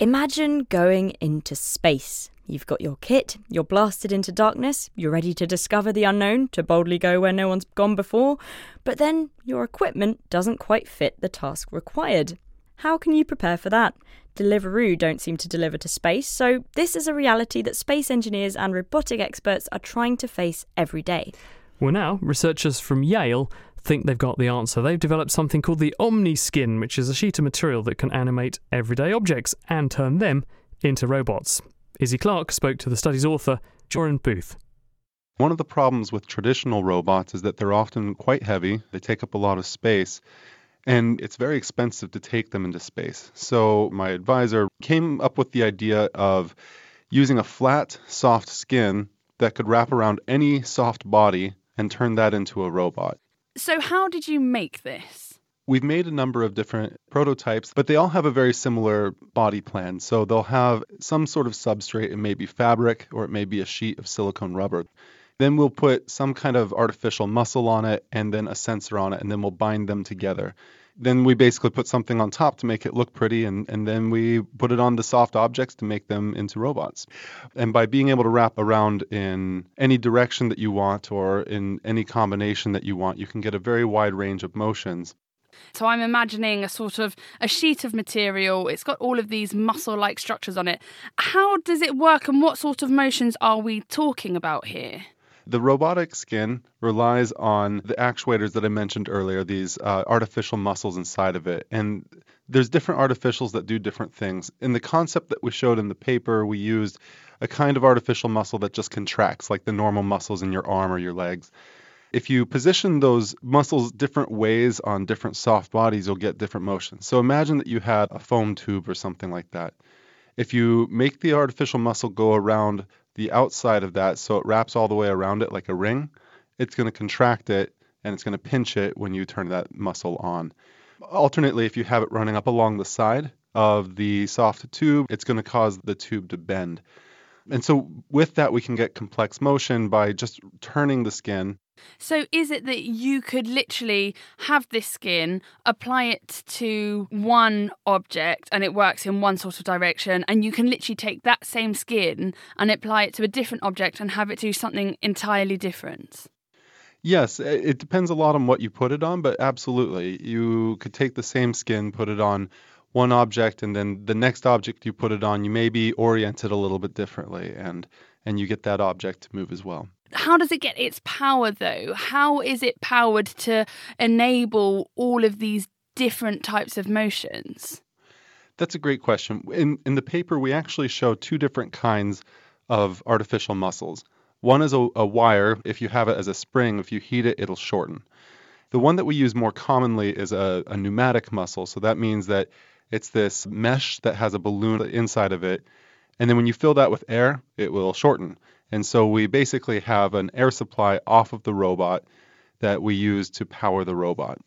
Imagine going into space. You've got your kit, you're blasted into darkness, you're ready to discover the unknown, to boldly go where no one's gone before, but then your equipment doesn't quite fit the task required. How can you prepare for that? Deliveroo don't seem to deliver to space, so this is a reality that space engineers and robotic experts are trying to face every day. Well, now, researchers from Yale think they've got the answer. They've developed something called the Omniskin, which is a sheet of material that can animate everyday objects and turn them into robots. Izzie Clarke spoke to the study's author, Joran Booth. One of the problems with traditional robots is that they're often quite heavy, they take up a lot of space, and it's very expensive to take them into space. So, my advisor came up with the idea of using a flat, soft skin that could wrap around any soft body and turn that into a robot. So, how did you make this? We've made a number of different prototypes, but they all have a very similar body plan. So they'll have some sort of substrate. It may be fabric or it may be a sheet of silicone rubber. Then we'll put some kind of artificial muscle on it and then a sensor on it, and then we'll bind them together. Then we basically put something on top to make it look pretty, and, and then we put it on the soft objects to make them into robots. And by being able to wrap around in any direction that you want or in any combination that you want, you can get a very wide range of motions. So I'm imagining a sort of a sheet of material. It's got all of these muscle-like structures on it. How does it work and what sort of motions are we talking about here? The robotic skin relies on the actuators that I mentioned earlier, these uh, artificial muscles inside of it. And there's different artificials that do different things. In the concept that we showed in the paper, we used a kind of artificial muscle that just contracts, like the normal muscles in your arm or your legs. If you position those muscles different ways on different soft bodies, you'll get different motions. So imagine that you had a foam tube or something like that. If you make the artificial muscle go around the outside of that so it wraps all the way around it like a ring, it's going to contract it and it's going to pinch it when you turn that muscle on. Alternately, if you have it running up along the side of the soft tube, it's going to cause the tube to bend. And so, with that, we can get complex motion by just turning the skin so, is it that you could literally have this skin, apply it to one object, and it works in one sort of direction, and you can literally take that same skin and apply it to a different object and have it do something entirely different? Yes, it depends a lot on what you put it on, but absolutely. You could take the same skin, put it on one object, and then the next object you put it on, you may be oriented a little bit differently, and, and you get that object to move as well how does it get its power though? How is it powered to enable all of these different types of motions? That's a great question. In in the paper we actually show two different kinds of artificial muscles. One is a, a wire. If you have it as a spring, if you heat it, it'll shorten. The one that we use more commonly is a, a pneumatic muscle. So that means that it's this mesh that has a balloon inside of it. And then when you fill that with air, it will shorten. And so we basically have an air supply off of the robot that we use to power the robot.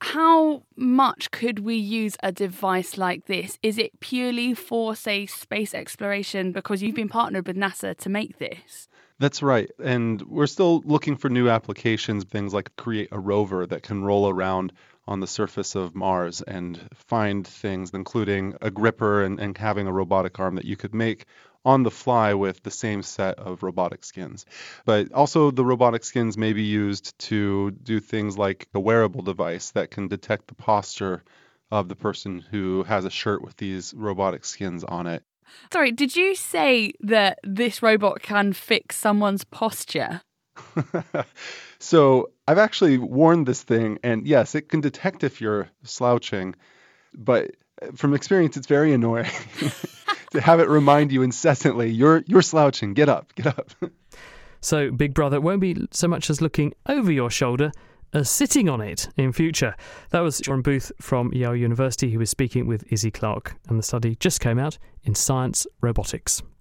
How much could we use a device like this? Is it purely for, say, space exploration because you've been partnered with NASA to make this? That's right. And we're still looking for new applications, things like create a rover that can roll around on the surface of Mars and find things, including a gripper and, and having a robotic arm that you could make on the fly with the same set of robotic skins. But also, the robotic skins may be used to do things like a wearable device that can detect the posture of the person who has a shirt with these robotic skins on it. Sorry, did you say that this robot can fix someone's posture? so I've actually worn this thing, and yes, it can detect if you're slouching, but uh, from experience, it's very annoying. to have it remind you incessantly, you're you're slouching. Get up, get up. so Big Brother won't be so much as looking over your shoulder as sitting on it in future. That was Joran Booth from Yale University who was speaking with Izzie Clarke, and the study just came out in Science Robotics.